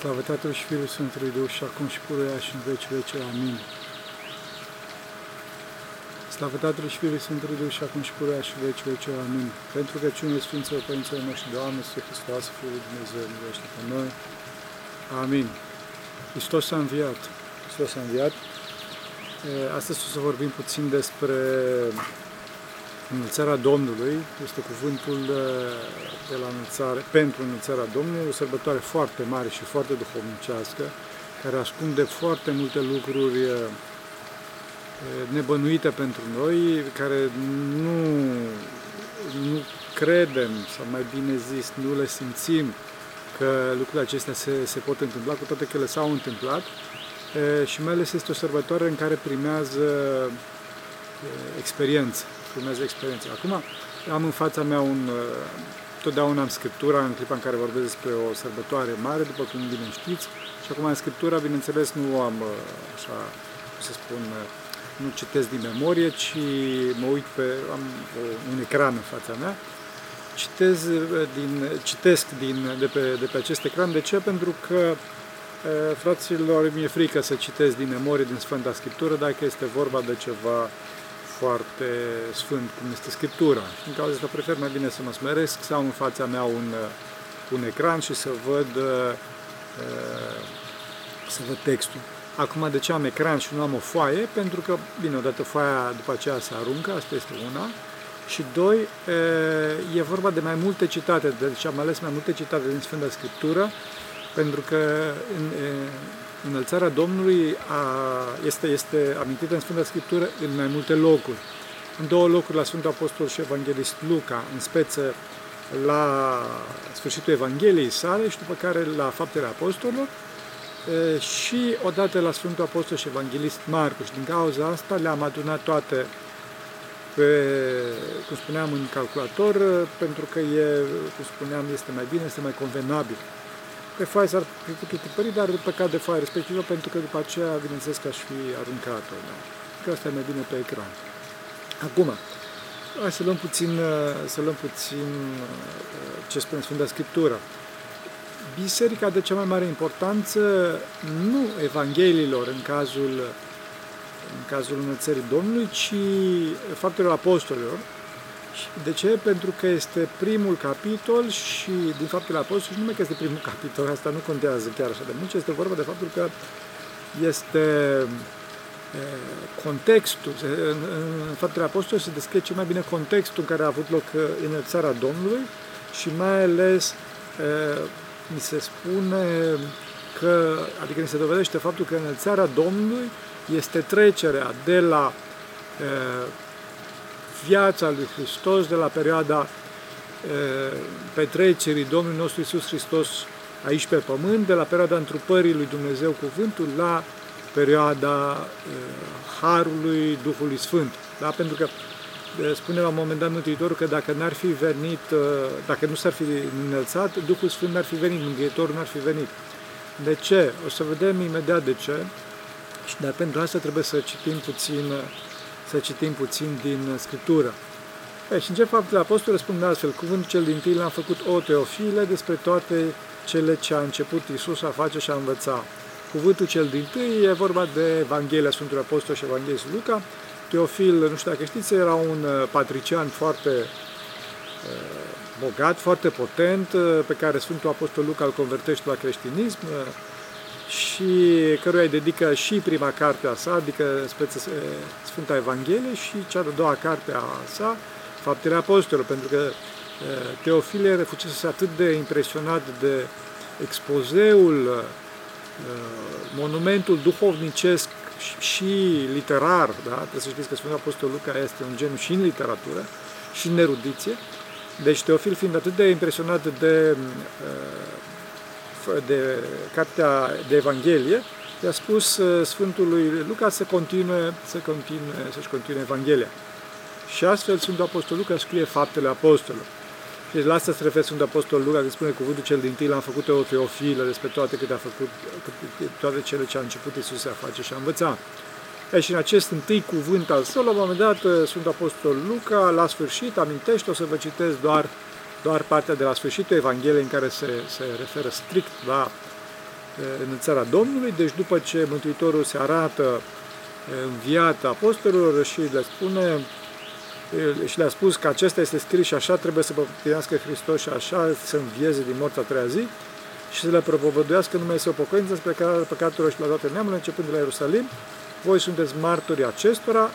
Slavă Tatălui și Fiului Sfântului Duh și acum și puruia și în veci veci. Amin. Slavă Tatălui și Fiului Sfântului Duh și acum și puruia și în veci veci. Amin. Pentru că cine Sfinților Părinților noștri, Doamne, Sfântul Hristos, Fiul lui Dumnezeu, miluiește pe noi. Amin. Hristos a înviat. Hristos a înviat. Astăzi o să vorbim puțin despre Înălțarea Domnului este cuvântul uh, de la înălțare, pentru înălțarea Domnului, o sărbătoare foarte mare și foarte duhovnicească, care ascunde foarte multe lucruri uh, uh, nebănuite pentru noi, care nu, nu credem, sau mai bine zis, nu le simțim că lucrurile acestea se, se pot întâmpla, cu toate că le s-au întâmplat. Și mai ales este o sărbătoare în care primează experiență urmează experiența. Acum am în fața mea un, uh, totdeauna am scriptura în clipa în care vorbesc despre o sărbătoare mare, după cum bine știți, și acum în scriptura, bineînțeles, nu am uh, așa, cum să spun, uh, nu citesc din memorie, ci mă uit pe, am un ecran în fața mea, citez din, citesc din, de, pe, de pe acest ecran. De ce? Pentru că fraților, mi-e frică să citesc din memorie, din Sfânta Scriptură, dacă este vorba de ceva foarte sfânt, cum este Scriptura. Și în cauza asta prefer mai bine să mă smeresc, să am în fața mea un, uh, un ecran și să văd, uh, uh, să văd textul. Acum, de ce am ecran și nu am o foaie? Pentru că, bine, odată foaia după aceea se aruncă, asta este una, și doi, e vorba de mai multe citate, deci am ales mai multe citate din Sfânta Scriptură, pentru că în, înălțarea Domnului a, este, este amintită în Sfânta Scriptură în mai multe locuri. În două locuri la Sfântul Apostol și Evanghelist Luca, în speță la sfârșitul Evangheliei sale și după care la Faptele Apostolilor și odată la Sfântul Apostol și Evanghelist Marcu. Și din cauza asta le-am adunat toate pe, cum spuneam, în calculator, pentru că e, cum spuneam, este mai bine, este mai convenabil pe foaie s-ar fi putut tipări, dar păcat de foaie respectivă, pentru că după aceea, bineînțeles că aș fi aruncat-o. Da? Că asta e mai bine pe ecran. Acum, hai să luăm puțin, să luăm puțin ce spune Sfânta Scriptură. Biserica de cea mai mare importanță, nu Evangheliilor în cazul, în cazul înălțării Domnului, ci faptelor apostolilor, de ce? Pentru că este primul capitol și din faptele apostolului, nu numai că este primul capitol, asta nu contează chiar așa de mult, ci este vorba de faptul că este contextul, în faptele apostolului se descrie cel mai bine contextul în care a avut loc înălțarea Domnului și mai ales mi se spune că, adică mi se dovedește faptul că înălțarea Domnului este trecerea de la viața lui Hristos de la perioada petrecerii Domnului nostru Isus Hristos aici pe pământ, de la perioada întrupării lui Dumnezeu cuvântul la perioada Harului Duhului Sfânt. Da? Pentru că spune la un moment dat Mântuitorul că dacă n-ar fi venit, dacă nu s-ar fi înălțat, Duhul Sfânt n-ar fi venit, Mângâietorul n-ar fi venit. De ce? O să vedem imediat de ce. Dar pentru asta trebuie să citim puțin să citim puțin din Scriptură. E, și în ce faptele apostol răspund astfel, cuvântul cel din tâi l-am făcut o teofile despre toate cele ce a început Isus a face și a învăța. Cuvântul cel din tâi e vorba de Evanghelia Sfântului Apostol și Evanghelia Luca. Teofil, nu știu dacă știți, era un uh, patrician foarte uh, bogat, foarte potent, uh, pe care Sfântul Apostol Luca îl convertește la creștinism și căruia îi dedică și prima carte a sa, adică Sfânta Evanghelie și cea de-a doua carte a sa, Faptele Apostolilor, pentru că Teofile refusese atât de impresionat de expozeul, monumentul duhovnicesc și literar, da? trebuie să știți că Sfântul Apostol Luca este un geniu și în literatură și în erudiție, deci Teofil fiind atât de impresionat de de cartea de Evanghelie, i-a spus uh, Sfântului Luca să continue, să continue, să-și continue Evanghelia. Și astfel Sfântul Apostol Luca scrie faptele apostolilor. Și la asta se referă Sfântul Apostol Luca, că spune cuvântul cel din tâi, l-am făcut o teofilă despre toate câte a făcut, toate cele ce a început Iisus să face și a învățat. E, și în acest întâi cuvânt al său, la un moment dat, uh, Sfântul Apostol Luca, la sfârșit, amintește, o să vă citesc doar doar partea de la sfârșitul Evangheliei în care se, se referă strict la în țara Domnului, deci după ce Mântuitorul se arată înviat apostolilor și le spune și le-a spus că acesta este scris și așa trebuie să pătinească Hristos și așa să învieze din morța a treia zi și să le propovăduiască numai să o pocăință spre care păcatelor și la toate neamurile, începând de la Ierusalim. Voi sunteți martorii acestora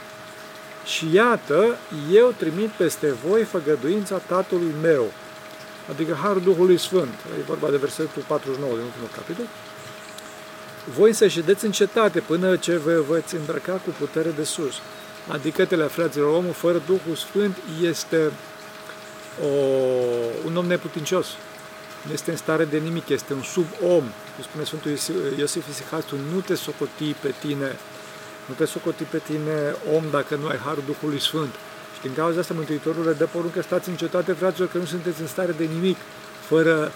și iată, eu trimit peste voi făgăduința Tatălui meu, adică Harul Duhului Sfânt. E vorba de versetul 49 din ultimul capitol. Voi să ședeți în cetate până ce vă veți îmbrăca cu putere de sus. Adică, tele fraților, omul fără Duhul Sfânt este o, un om neputincios. Nu este în stare de nimic, este un sub-om. Cum spune Sfântul Iosif Isihastu, nu te socoti pe tine, nu te socoti pe tine om dacă nu ai Harul Duhului Sfânt. Și din cauza asta Mântuitorul le dă poruncă, stați în cetate, fraților, că nu sunteți în stare de nimic, fără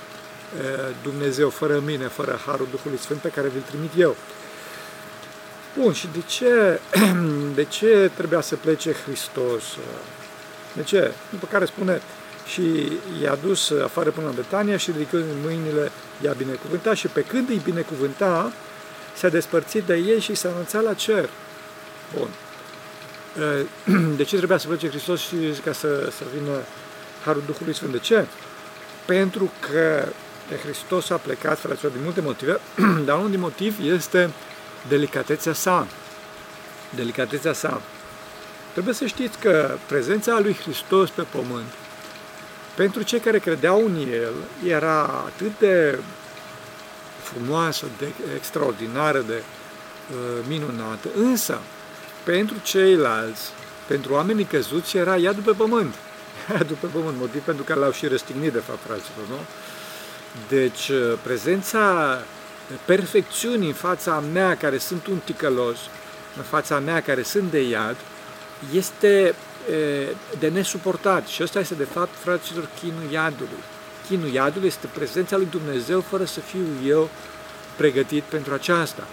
Dumnezeu, fără mine, fără Harul Duhului Sfânt pe care vi-l trimit eu. Bun, și de ce, de ce trebuia să plece Hristos? De ce? După care spune, și i-a dus afară până la Betania și ridicând mâinile i-a binecuvântat și pe când îi binecuvânta, s-a despărțit de ei și s-a anunțat la cer. Bun. De ce trebuia să plece Hristos și ca să, să vină Harul Duhului Sfânt? De ce? Pentru că de Hristos a plecat, fraților, din multe motive, dar unul din motiv este delicatețea sa. Delicatețea sa. Trebuie să știți că prezența lui Hristos pe pământ, pentru cei care credeau în El, era atât de frumoasă, de extraordinară, de uh, minunată, însă pentru ceilalți, pentru oamenii căzuți, era ea după pământ. Ea după pământ, motiv pentru care l-au și răstignit, de fapt, fraților, nu? Deci, uh, prezența perfecțiunii în fața mea, care sunt un ticălos, în fața mea, care sunt de iad, este de nesuportat. Și ăsta este, de fapt, fraților, chinul iadului. Chinul iadului este prezența lui Dumnezeu fără să fiu eu pregătit pentru aceasta.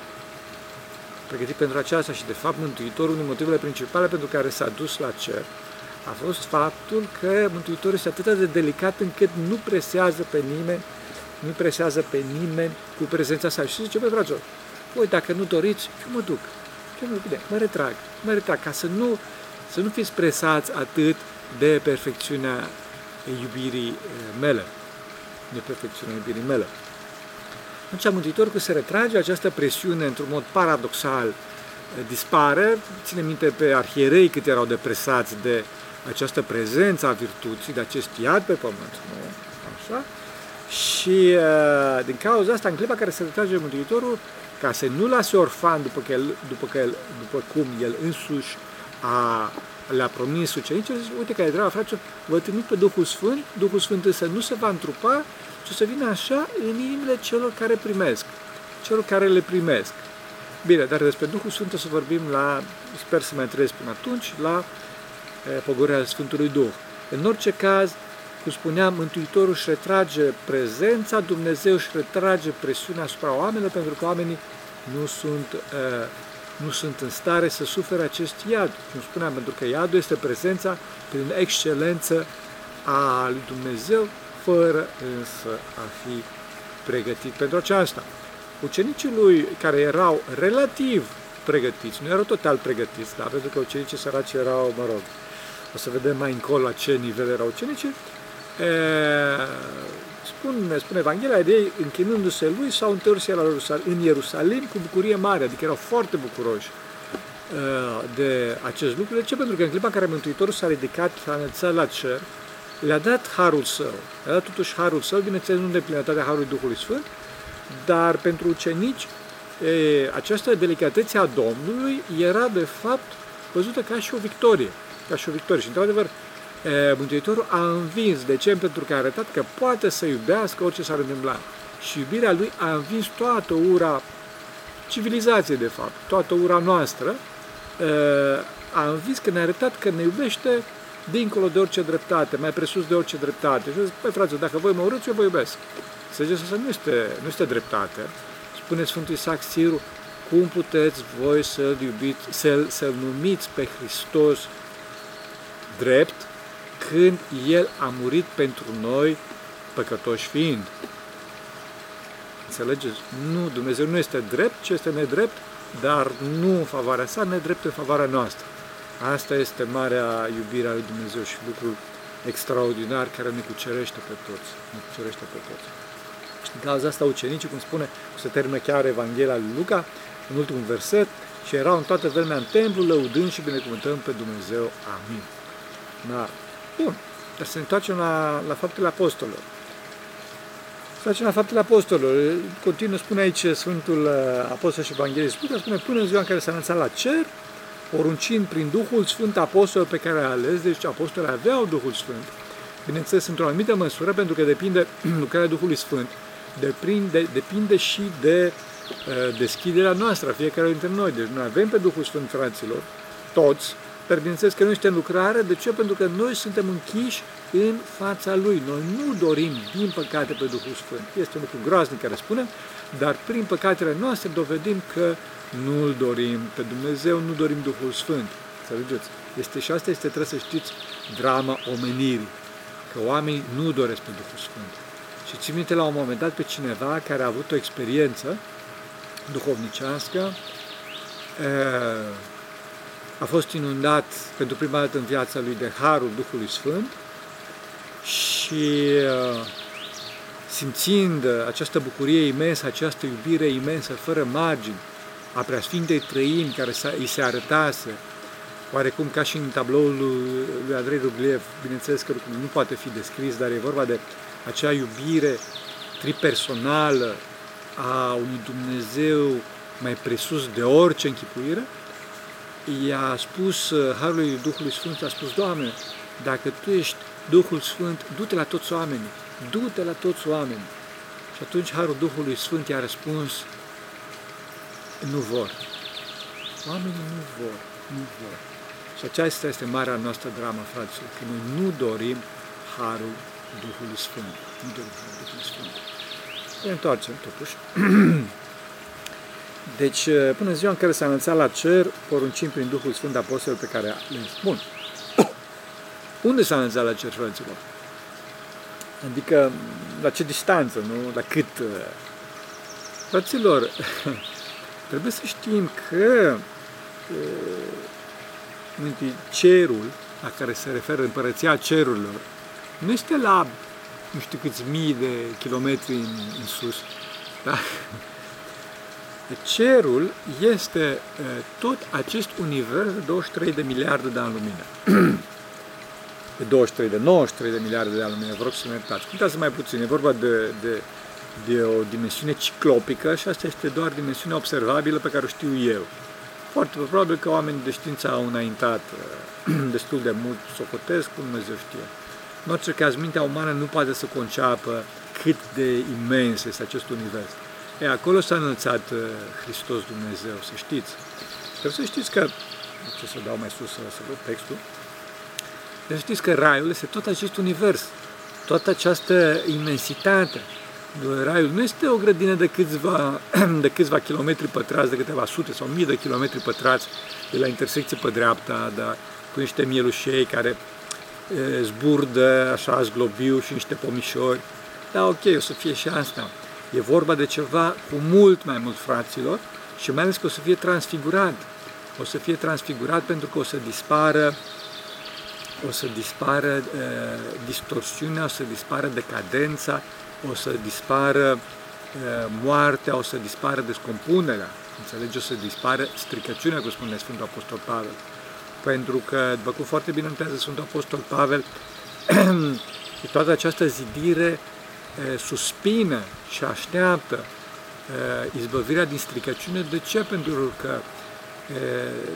Pregătit pentru aceasta și, de fapt, Mântuitorul, unul din motivele principale pentru care s-a dus la cer, a fost faptul că Mântuitorul este atât de delicat încât nu presează pe nimeni nu presează pe nimeni cu prezența sa. Și zice, băi, fraților, voi dacă nu doriți, eu mă duc. Eu mă, bine, mă retrag, mă retrag, ca să nu, să nu fiți presați atât de perfecțiunea iubirii eh, mele. De perfecțiunea iubirii mele. Atunci, Mântuitorul că se retrage, această presiune, într-un mod paradoxal, eh, dispare. Ține minte pe arhierei cât erau depresați de această prezență a virtuții, de acest iad pe pământ. Nu? Așa? Și uh, din cauza asta, în clipa care se retrage Mântuitorul, ca să nu lase orfan după, că el, după, că el, după cum el însuși a, le-a promis ucenicilor, zice, uite care dragă frate, vă trimit pe Duhul Sfânt, Duhul Sfânt însă nu se va întrupa, ci o să vină așa în inimile celor care primesc, celor care le primesc. Bine, dar despre Duhul Sfânt o să vorbim la, sper să mai trăiesc până atunci, la e, pogorarea Sfântului Duh. În orice caz, cum spuneam, Mântuitorul își retrage prezența, Dumnezeu își retrage presiunea asupra oamenilor, pentru că oamenii nu sunt, uh, nu sunt în stare să sufere acest iad. Cum spuneam, pentru că iadul este prezența prin excelență a lui Dumnezeu, fără însă a fi pregătit pentru aceasta. Ucenicii lui, care erau relativ pregătiți, nu erau total pregătiți, dar pentru că ucenicii săraci erau, mă rog, o să vedem mai încolo la ce nivel erau ucenicii, spune, spune Evanghelia de ei, închinându-se lui, s-au întors în Ierusalim cu bucurie mare, adică erau foarte bucuroși de acest lucru. De ce? Pentru că în clipa în care Mântuitorul s-a ridicat, s-a înălțat la cer, le-a dat harul său. Le-a dat totuși harul său, bineînțeles, nu de plinătatea harului Duhului Sfânt, dar pentru ucenici e, această delicatețe a Domnului era de fapt văzută ca și o victorie. Ca și o victorie. Și într-adevăr, Mântuitorul a învins. De ce? Pentru că a arătat că poate să iubească orice s-ar întâmpla. Și iubirea lui a învins toată ura civilizației, de fapt, toată ura noastră, a învins că ne-a arătat că ne iubește dincolo de orice dreptate, mai presus de orice dreptate. Și a zis, păi frate, dacă voi mă urâți, eu vă iubesc. Să ziceți, asta nu este, nu este dreptate. Spune Sfântul Isaac Siru, cum puteți voi să-L iubiți, să-L, să-L numiți pe Hristos drept, când El a murit pentru noi, păcătoși fiind. Înțelegeți? Nu, Dumnezeu nu este drept, ci este nedrept, dar nu în favoarea sa, nedrept în favoarea noastră. Asta este marea iubire a lui Dumnezeu și lucrul extraordinar care ne cucerește pe toți. Ne cucerește pe toți. Și din cauza asta ucenicii, cum spune, se termină chiar Evanghelia lui Luca, în ultimul verset, și erau în toată vremea în templu, lăudând și binecuvântăm pe Dumnezeu. Amin. Da. Bun. Dar să ne întoarcem la, la faptele apostolilor. Să facem la faptele apostolilor. Continuă, spune aici Sfântul uh, Apostol și Evanghelist, spune, spune până în ziua în care s-a înălțat la cer, poruncind prin Duhul Sfânt apostol pe care a ales, deci apostolii aveau Duhul Sfânt, bineînțeles într-o anumită măsură, pentru că depinde lucrarea Duhului Sfânt, depinde, depinde și de uh, deschiderea noastră a fiecare dintre noi. Deci noi avem pe Duhul Sfânt, fraților, toți, dar bineînțeles că nu este în lucrare, de ce? Pentru că noi suntem închiși în fața Lui. Noi nu dorim, din păcate, pe Duhul Sfânt. Este un lucru groaznic care spunem, dar prin păcatele noastre dovedim că nu-L dorim pe Dumnezeu, nu dorim Duhul Sfânt. Înțelegeți? Este, și asta este, trebuie să știți, drama omenirii. Că oamenii nu doresc pe Duhul Sfânt. Și țin minte la un moment dat pe cineva care a avut o experiență duhovnicească, a fost inundat pentru prima dată în viața lui de Harul Duhului Sfânt și simțind această bucurie imensă, această iubire imensă, fără margini, a preasfintei trăimi care îi se arătase, oarecum ca și în tabloul lui Andrei Rubliev, bineînțeles că nu poate fi descris, dar e vorba de acea iubire tripersonală a unui Dumnezeu mai presus de orice închipuire, i-a spus Harului Duhului Sfânt, a spus, Doamne, dacă Tu ești Duhul Sfânt, du-te la toți oamenii, du-te la toți oamenii. Și atunci Harul Duhului Sfânt i-a răspuns, nu vor. Oamenii nu vor, nu vor. Și aceasta este marea noastră dramă, fraților, că noi nu dorim Harul Duhului Sfânt. Nu dorim Harul Duhului Sfânt. Ne întoarcem, totuși. Deci, până în ziua în care s-a înălțat la cer, poruncim prin Duhul Sfânt Apostol pe care le Bun. Unde s-a înălțat la cer, fraților? Adică, la ce distanță, nu? La cât? Fraților, Trebuie să știm că uh, cerul la care se referă împărăția cerurilor nu este la nu știu câți mii de kilometri în, în sus. Da? Cerul este uh, tot acest univers de 23 de miliarde de ani lumină. de 23 de 93 de miliarde de ani lumină, vă rog să ne iertați. Uitați mai puțin, e vorba de, de de o dimensiune ciclopică și asta este doar dimensiunea observabilă pe care o știu eu. Foarte probabil că oamenii de știință au înaintat uh, destul de mult, socotesc, cum Dumnezeu știe. În orice caz, mintea umană nu poate să conceapă cât de imens este acest univers. E, acolo s-a înălțat uh, Hristos Dumnezeu, să știți. Trebuie să știți că, ce să dau mai sus să, să văd textul, să știți că Raiul este tot acest univers, toată această imensitate, Raiul nu este o grădină de câțiva, de câțiva kilometri pătrați, de câteva sute sau mii de kilometri pătrați de la intersecție pe dreapta, dar cu niște mielușei care e, zburdă așa zglobiu și niște pomișori. Da, ok, o să fie și asta. E vorba de ceva cu mult mai mult fraților și mai ales că o să fie transfigurat. O să fie transfigurat pentru că o să dispară o să dispară e, distorsiunea, o să dispară decadența, o să dispară moartea, o să dispară descompunerea, înțelege, o să dispară stricăciunea, cum spune Sfântul Apostol Pavel. Pentru că, după cum foarte bine întrează Sfântul Apostol Pavel, toată această zidire suspină și așteaptă izbăvirea din stricăciune. De ce? Pentru că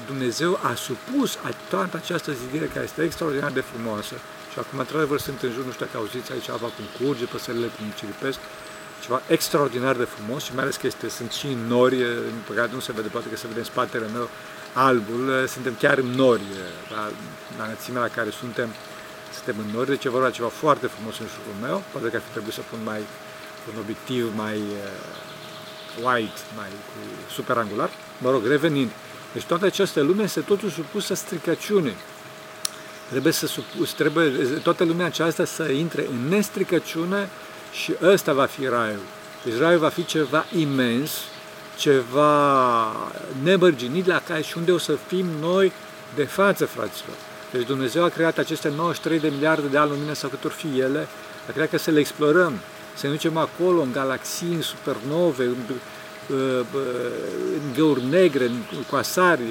Dumnezeu a supus toată această zidire care este extraordinar de frumoasă și acum, într-adevăr, sunt în jur, nu știu dacă auziți aici apa cum curge, păsările cum ciripesc, ceva extraordinar de frumos și mai ales că este, sunt și în nori, în păcate nu se vede, poate că se vede în spatele meu albul, suntem chiar în nori, la, la înălțimea la care suntem, suntem în nori, deci e vorba ceva foarte frumos în jurul meu, poate că ar fi trebuit să pun mai un obiectiv mai uh, wide, mai cu super angular. Mă rog, revenind, deci toată această lume este totul supusă stricăciune. Trebuie să supus, trebuie toată lumea aceasta să intre în nestricăciune și ăsta va fi raiul. Deci raiul va fi ceva imens, ceva nemărginit la care și unde o să fim noi de față, fraților. Deci Dumnezeu a creat aceste 93 de miliarde de ani lumină sau cât or fi ele, a creat că să le explorăm, să ne ducem acolo, în galaxii, în supernove, în, în găuri negre, în coasari,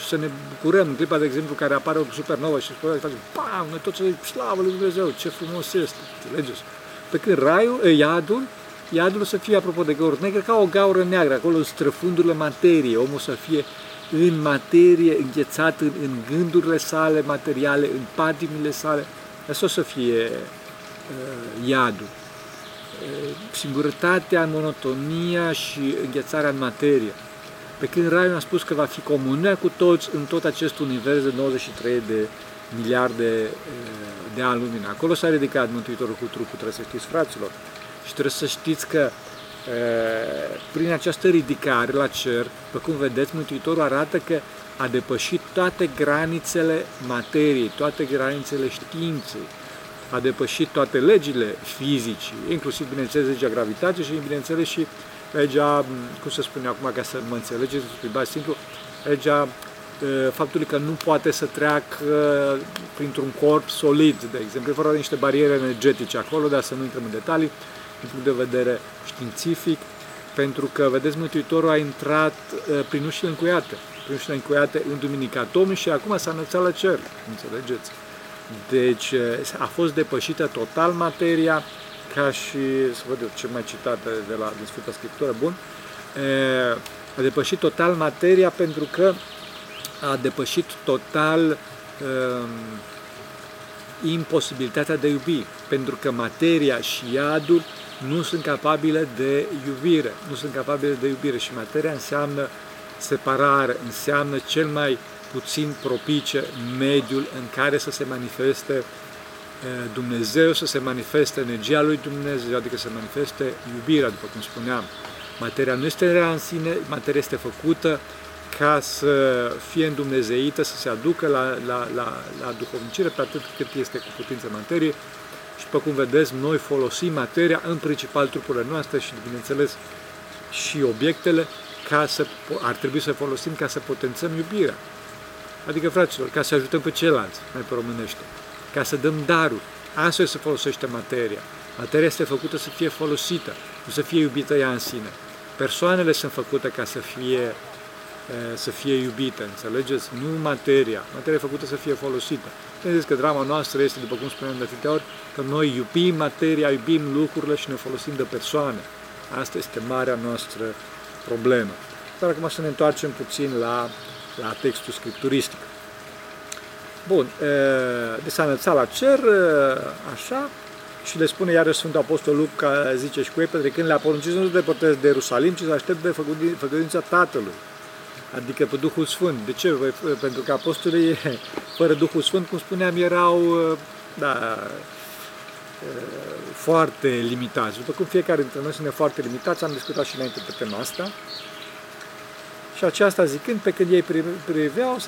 și să ne bucurăm în clipa, de exemplu, care apare o supernovă și spune, facem, pam, noi tot ce slavă lui Dumnezeu, ce frumos este, înțelegeți? Pe când raiul, iadul, iadul o să fie, apropo de găuri negre, ca o gaură neagră, acolo în străfundurile materiei, omul să fie în materie, înghețat în, în gândurile sale materiale, în patimile sale. Asta o să fie uh, iadul. Uh, singurătatea, monotonia și înghețarea în materie. Pe când Raiul a spus că va fi comunea cu toți în tot acest univers de 93 de miliarde uh, de ani lumină. Acolo s-a ridicat Mântuitorul cu trupul, trebuie să știți, fraților. Și trebuie să știți că prin această ridicare la cer, pe cum vedeți, Mântuitorul arată că a depășit toate granițele materiei, toate granițele științei, a depășit toate legile fizicii, inclusiv, bineînțeles, legea gravitației și, bineînțeles, și legea, cum să spune acum, ca să mă înțelegeți, să simplu, legea faptului că nu poate să treacă printr-un corp solid, de exemplu, fără niște bariere energetice acolo, dar să nu intrăm în detalii, din punct de vedere științific, pentru că, vedeți, Mântuitorul a intrat uh, prin ușile încuiate, prin ușile încuiate în Duminica Tomului și acum s-a înălțat la cer, înțelegeți? Deci uh, a fost depășită total materia, ca și, să văd eu ce mai citat de la din Sfânta Scriptură, bun, uh, a depășit total materia pentru că a depășit total um, imposibilitatea de iubi, pentru că materia și iadul nu sunt capabile de iubire, nu sunt capabile de iubire. Și materia înseamnă separare, înseamnă cel mai puțin propice mediul în care să se manifeste Dumnezeu, să se manifeste energia lui Dumnezeu, adică să se manifeste iubirea, după cum spuneam. Materia nu este rea în sine, materia este făcută ca să fie îndumnezeită, să se aducă la, la, la, la duhovnicire pe atât cât este cu putință materie și, pe cum vedeți, noi folosim materia, în principal trupurile noastre și, bineînțeles, și obiectele, ca să, ar trebui să folosim ca să potențăm iubirea. Adică, fraților, ca să ajutăm pe ceilalți, mai pe românește, ca să dăm daruri. Asta se folosește materia. Materia este făcută să fie folosită, nu să fie iubită ea în sine. Persoanele sunt făcute ca să fie să fie iubită, înțelegeți? Nu materia. Materia e făcută să fie folosită. Vedeți că drama noastră este, după cum spuneam de atâtea ori, că noi iubim materia, iubim lucrurile și ne folosim de persoane. Asta este marea noastră problemă. Dar acum să ne întoarcem puțin la, la textul scripturistic. Bun, de s-a înălțat la cer, așa, și le spune iarăși Sfântul Apostol Luca, zice și cu ei, când le-a poruncit să nu se depărteze de Ierusalim, ci să aștepte de făgăduința Tatălui adică pe Duhul Sfânt. De ce? Pentru că apostolii, fără Duhul Sfânt, cum spuneam, erau da, foarte limitați. După cum fiecare dintre noi suntem foarte limitați, am discutat și înainte pe tema asta. Și aceasta zicând, pe când ei priveau,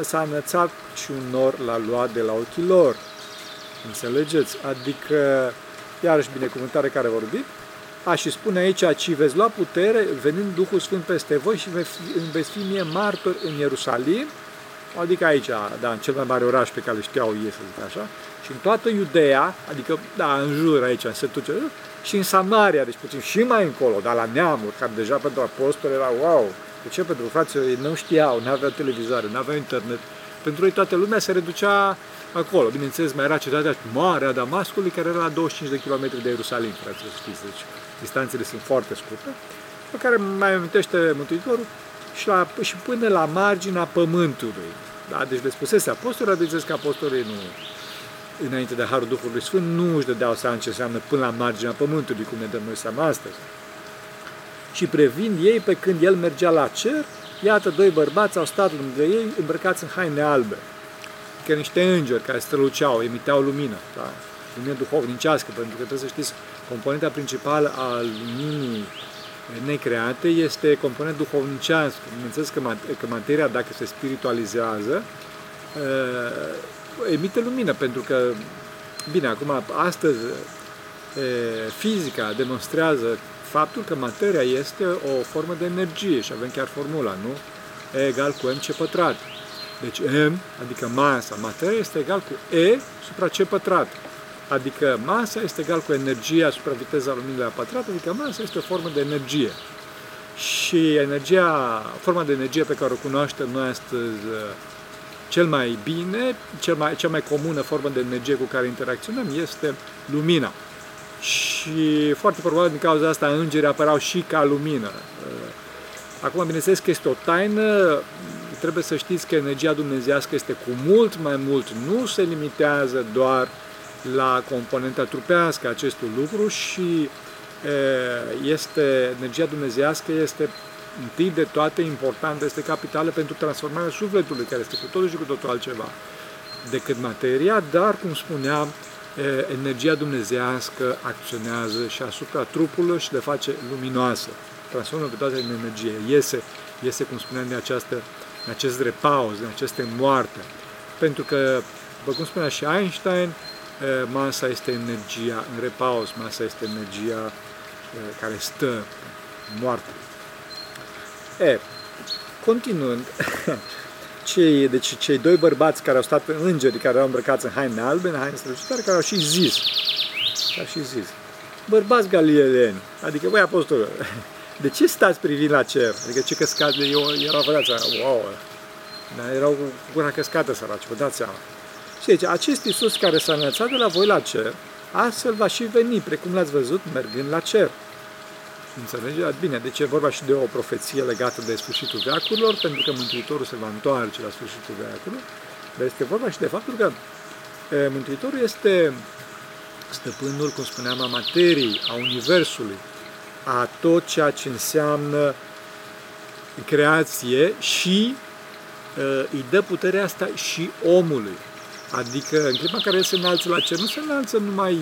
s-a înățat și un nor la luat de la ochii lor. Înțelegeți? Adică, iarăși binecuvântare care a vorbit, a, și spune aici, ci veți lua putere venind Duhul Sfânt peste voi și veți fi mie martori în Ierusalim, adică aici, da, în cel mai mare oraș pe care îl știau ei, să zic așa, și în toată Iudeea, adică, da, în jur aici, în setul și în Samaria, deci puțin și mai încolo, dar la neamuri, care deja pentru apostoli era wow. De ce? Pentru că frații ei nu știau, nu aveau televizoare, nu aveau internet. Pentru ei toată lumea se reducea acolo. Bineînțeles, mai era cetatea mare a Damascului, care era la 25 de km de Ierusalim, frații, să știți. Deci, distanțele sunt foarte scurte, pe care mai amintește Mântuitorul și, la, și până la marginea pământului. Da? Deci le spusese apostolul, deci că apostolii nu, înainte de Harul Duhului Sfânt, nu își dădeau seama ce înseamnă până la marginea pământului, cum ne dăm noi seama astăzi. Și prevind ei pe când el mergea la cer, iată, doi bărbați au stat lângă ei, îmbrăcați în haine albe, că niște îngeri care străluceau, emiteau lumină, da? lumină duhovnicească, pentru că trebuie să știți, componenta principală a luminii necreate este component duhovnicească. Bineînțeles că, că materia, dacă se spiritualizează, uh, emite lumină, pentru că, bine, acum, astăzi, fizica demonstrează faptul că materia este o formă de energie și avem chiar formula, nu? E egal cu mc pătrat. Deci m, adică masa, materia este egal cu e supra c pătrat. Adică masa este egal cu energia asupra viteza luminii la pătrat, adică masa este o formă de energie. Și energia, forma de energie pe care o cunoaștem noi astăzi cel mai bine, cel mai, cea mai comună formă de energie cu care interacționăm este lumina. Și foarte probabil din cauza asta îngerii apărau și ca lumină. Acum, bineînțeles că este o taină, trebuie să știți că energia dumnezească este cu mult mai mult, nu se limitează doar la componenta trupească acestui lucru și este, energia dumnezească este întâi de toate importantă, este capitală pentru transformarea sufletului, care este cu totul și cu totul altceva decât materia, dar, cum spuneam, energia dumnezească acționează și asupra trupului și le face luminoasă. Transformă pe toate în energie. Iese, iese cum spuneam, din, această, din acest repaus, din aceste moarte. Pentru că, după cum spunea și Einstein, masa este energia în repaus, masa este energia care stă moarte. E, continuând, cei, deci cei doi bărbați care au stat pe îngeri, care erau îmbrăcați în haine albe, în haine strălucitoare, care au și zis, au și zis, bărbați galileeni, adică voi apostolă, de ce stați privind la cer? Adică ce căscat de eu, erau, vă dați seama, wow, dar erau cu gura căscată săraci, vă dați seama. Și deci, acest Iisus care s-a înălțat de la voi la cer, astfel va și veni, precum l-ați văzut, mergând la cer. Înțelegeți? Bine, deci e vorba și de o profeție legată de sfârșitul veacurilor, pentru că Mântuitorul se va întoarce la sfârșitul veacurilor, dar este vorba și de faptul că e, Mântuitorul este stăpânul, cum spuneam, a materiei, a Universului, a tot ceea ce înseamnă creație și e, îi dă puterea asta și omului. Adică în clipa în care el se înalță la cer, nu se înalță numai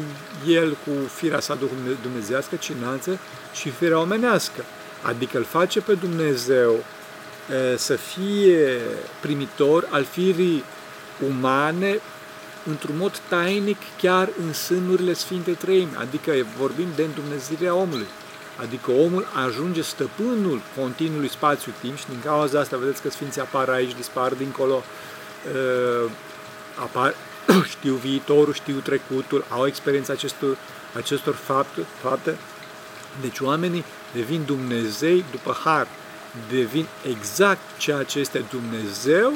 el cu firea sa dumnezească, ci înalță și firea omenească. Adică îl face pe Dumnezeu să fie primitor al firii umane într-un mod tainic chiar în sânurile Sfintei Trăimi, adică vorbim de îndumnezirea omului. Adică omul ajunge stăpânul continului spațiu-timp și din cauza asta vedeți că Sfinții apar aici, dispar dincolo, apar, știu viitorul, știu trecutul, au experiența acestor, acestor fapte, fapte. Deci oamenii devin Dumnezei după har, devin exact ceea ce este Dumnezeu,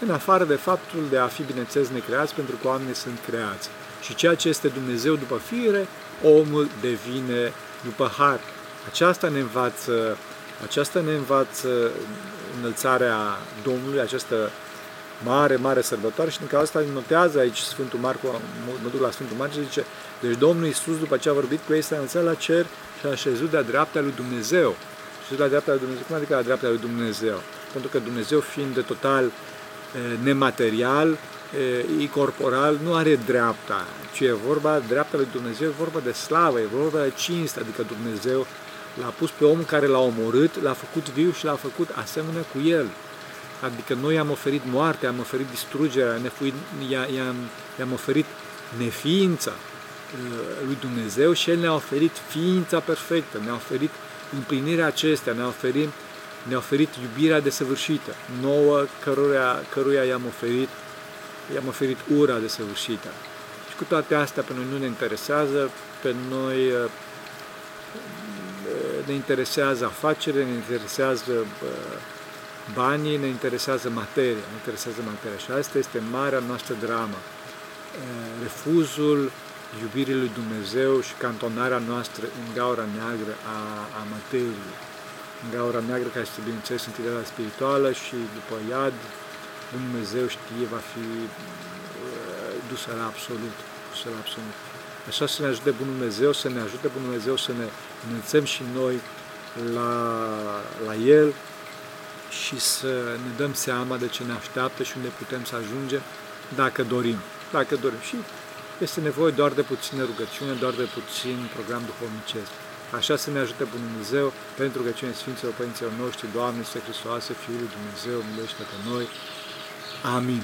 în afară de faptul de a fi, bineînțeles, necreați, pentru că oamenii sunt creați. Și ceea ce este Dumnezeu după fire, omul devine după har. Aceasta ne învață, aceasta ne învață înălțarea Domnului, această mare, mare sărbătoare și din cauza asta notează aici Sfântul Marcu, mă duc la Sfântul Marcu și zice, deci Domnul Iisus după ce a vorbit cu ei s-a înțeles la cer și a așezut de-a dreapta lui Dumnezeu. Și la dreapta lui Dumnezeu, cum adică la dreapta lui Dumnezeu? Pentru că Dumnezeu fiind de total nematerial, corporal, nu are dreapta, ci e vorba, dreapta lui Dumnezeu e vorba de slavă, e vorba de cinste, adică Dumnezeu l-a pus pe omul care l-a omorât, l-a făcut viu și l-a făcut asemenea cu el. Adică noi am oferit moartea, am oferit distrugerea, i-am, i-am oferit neființa uh, lui Dumnezeu și El ne-a oferit ființa perfectă, ne-a oferit împlinirea acestea, ne-a oferit, ne-a oferit iubirea desăvârșită, nouă căruia, căruia i-am oferit, i-am oferit ura desăvârșită. Și cu toate astea pe noi nu ne interesează, pe noi uh, ne interesează afacerile, ne interesează uh, Banii ne interesează materia, ne interesează materia și asta este marea noastră dramă. Refuzul iubirii lui Dumnezeu și cantonarea noastră în gaura neagră a, a materiei. În gaura neagră care este, bineînțeles, întâlnirea spirituală și după iad, Dumnezeu știe, va fi dusă la absolut, dusă la absolut. Așa să ne ajute Bunul Dumnezeu, să ne ajute Bunul Dumnezeu să ne înălțăm și noi la, la El, și să ne dăm seama de ce ne așteaptă și unde putem să ajungem dacă dorim. Dacă dorim. Și este nevoie doar de puțină rugăciune, doar de puțin program duhovnicesc. Așa să ne ajute Bunul Dumnezeu pentru că cine Sfinților Părinților noștri, Doamne, Sfântul Hristoase, Fiul lui Dumnezeu, milește pe noi. Amin.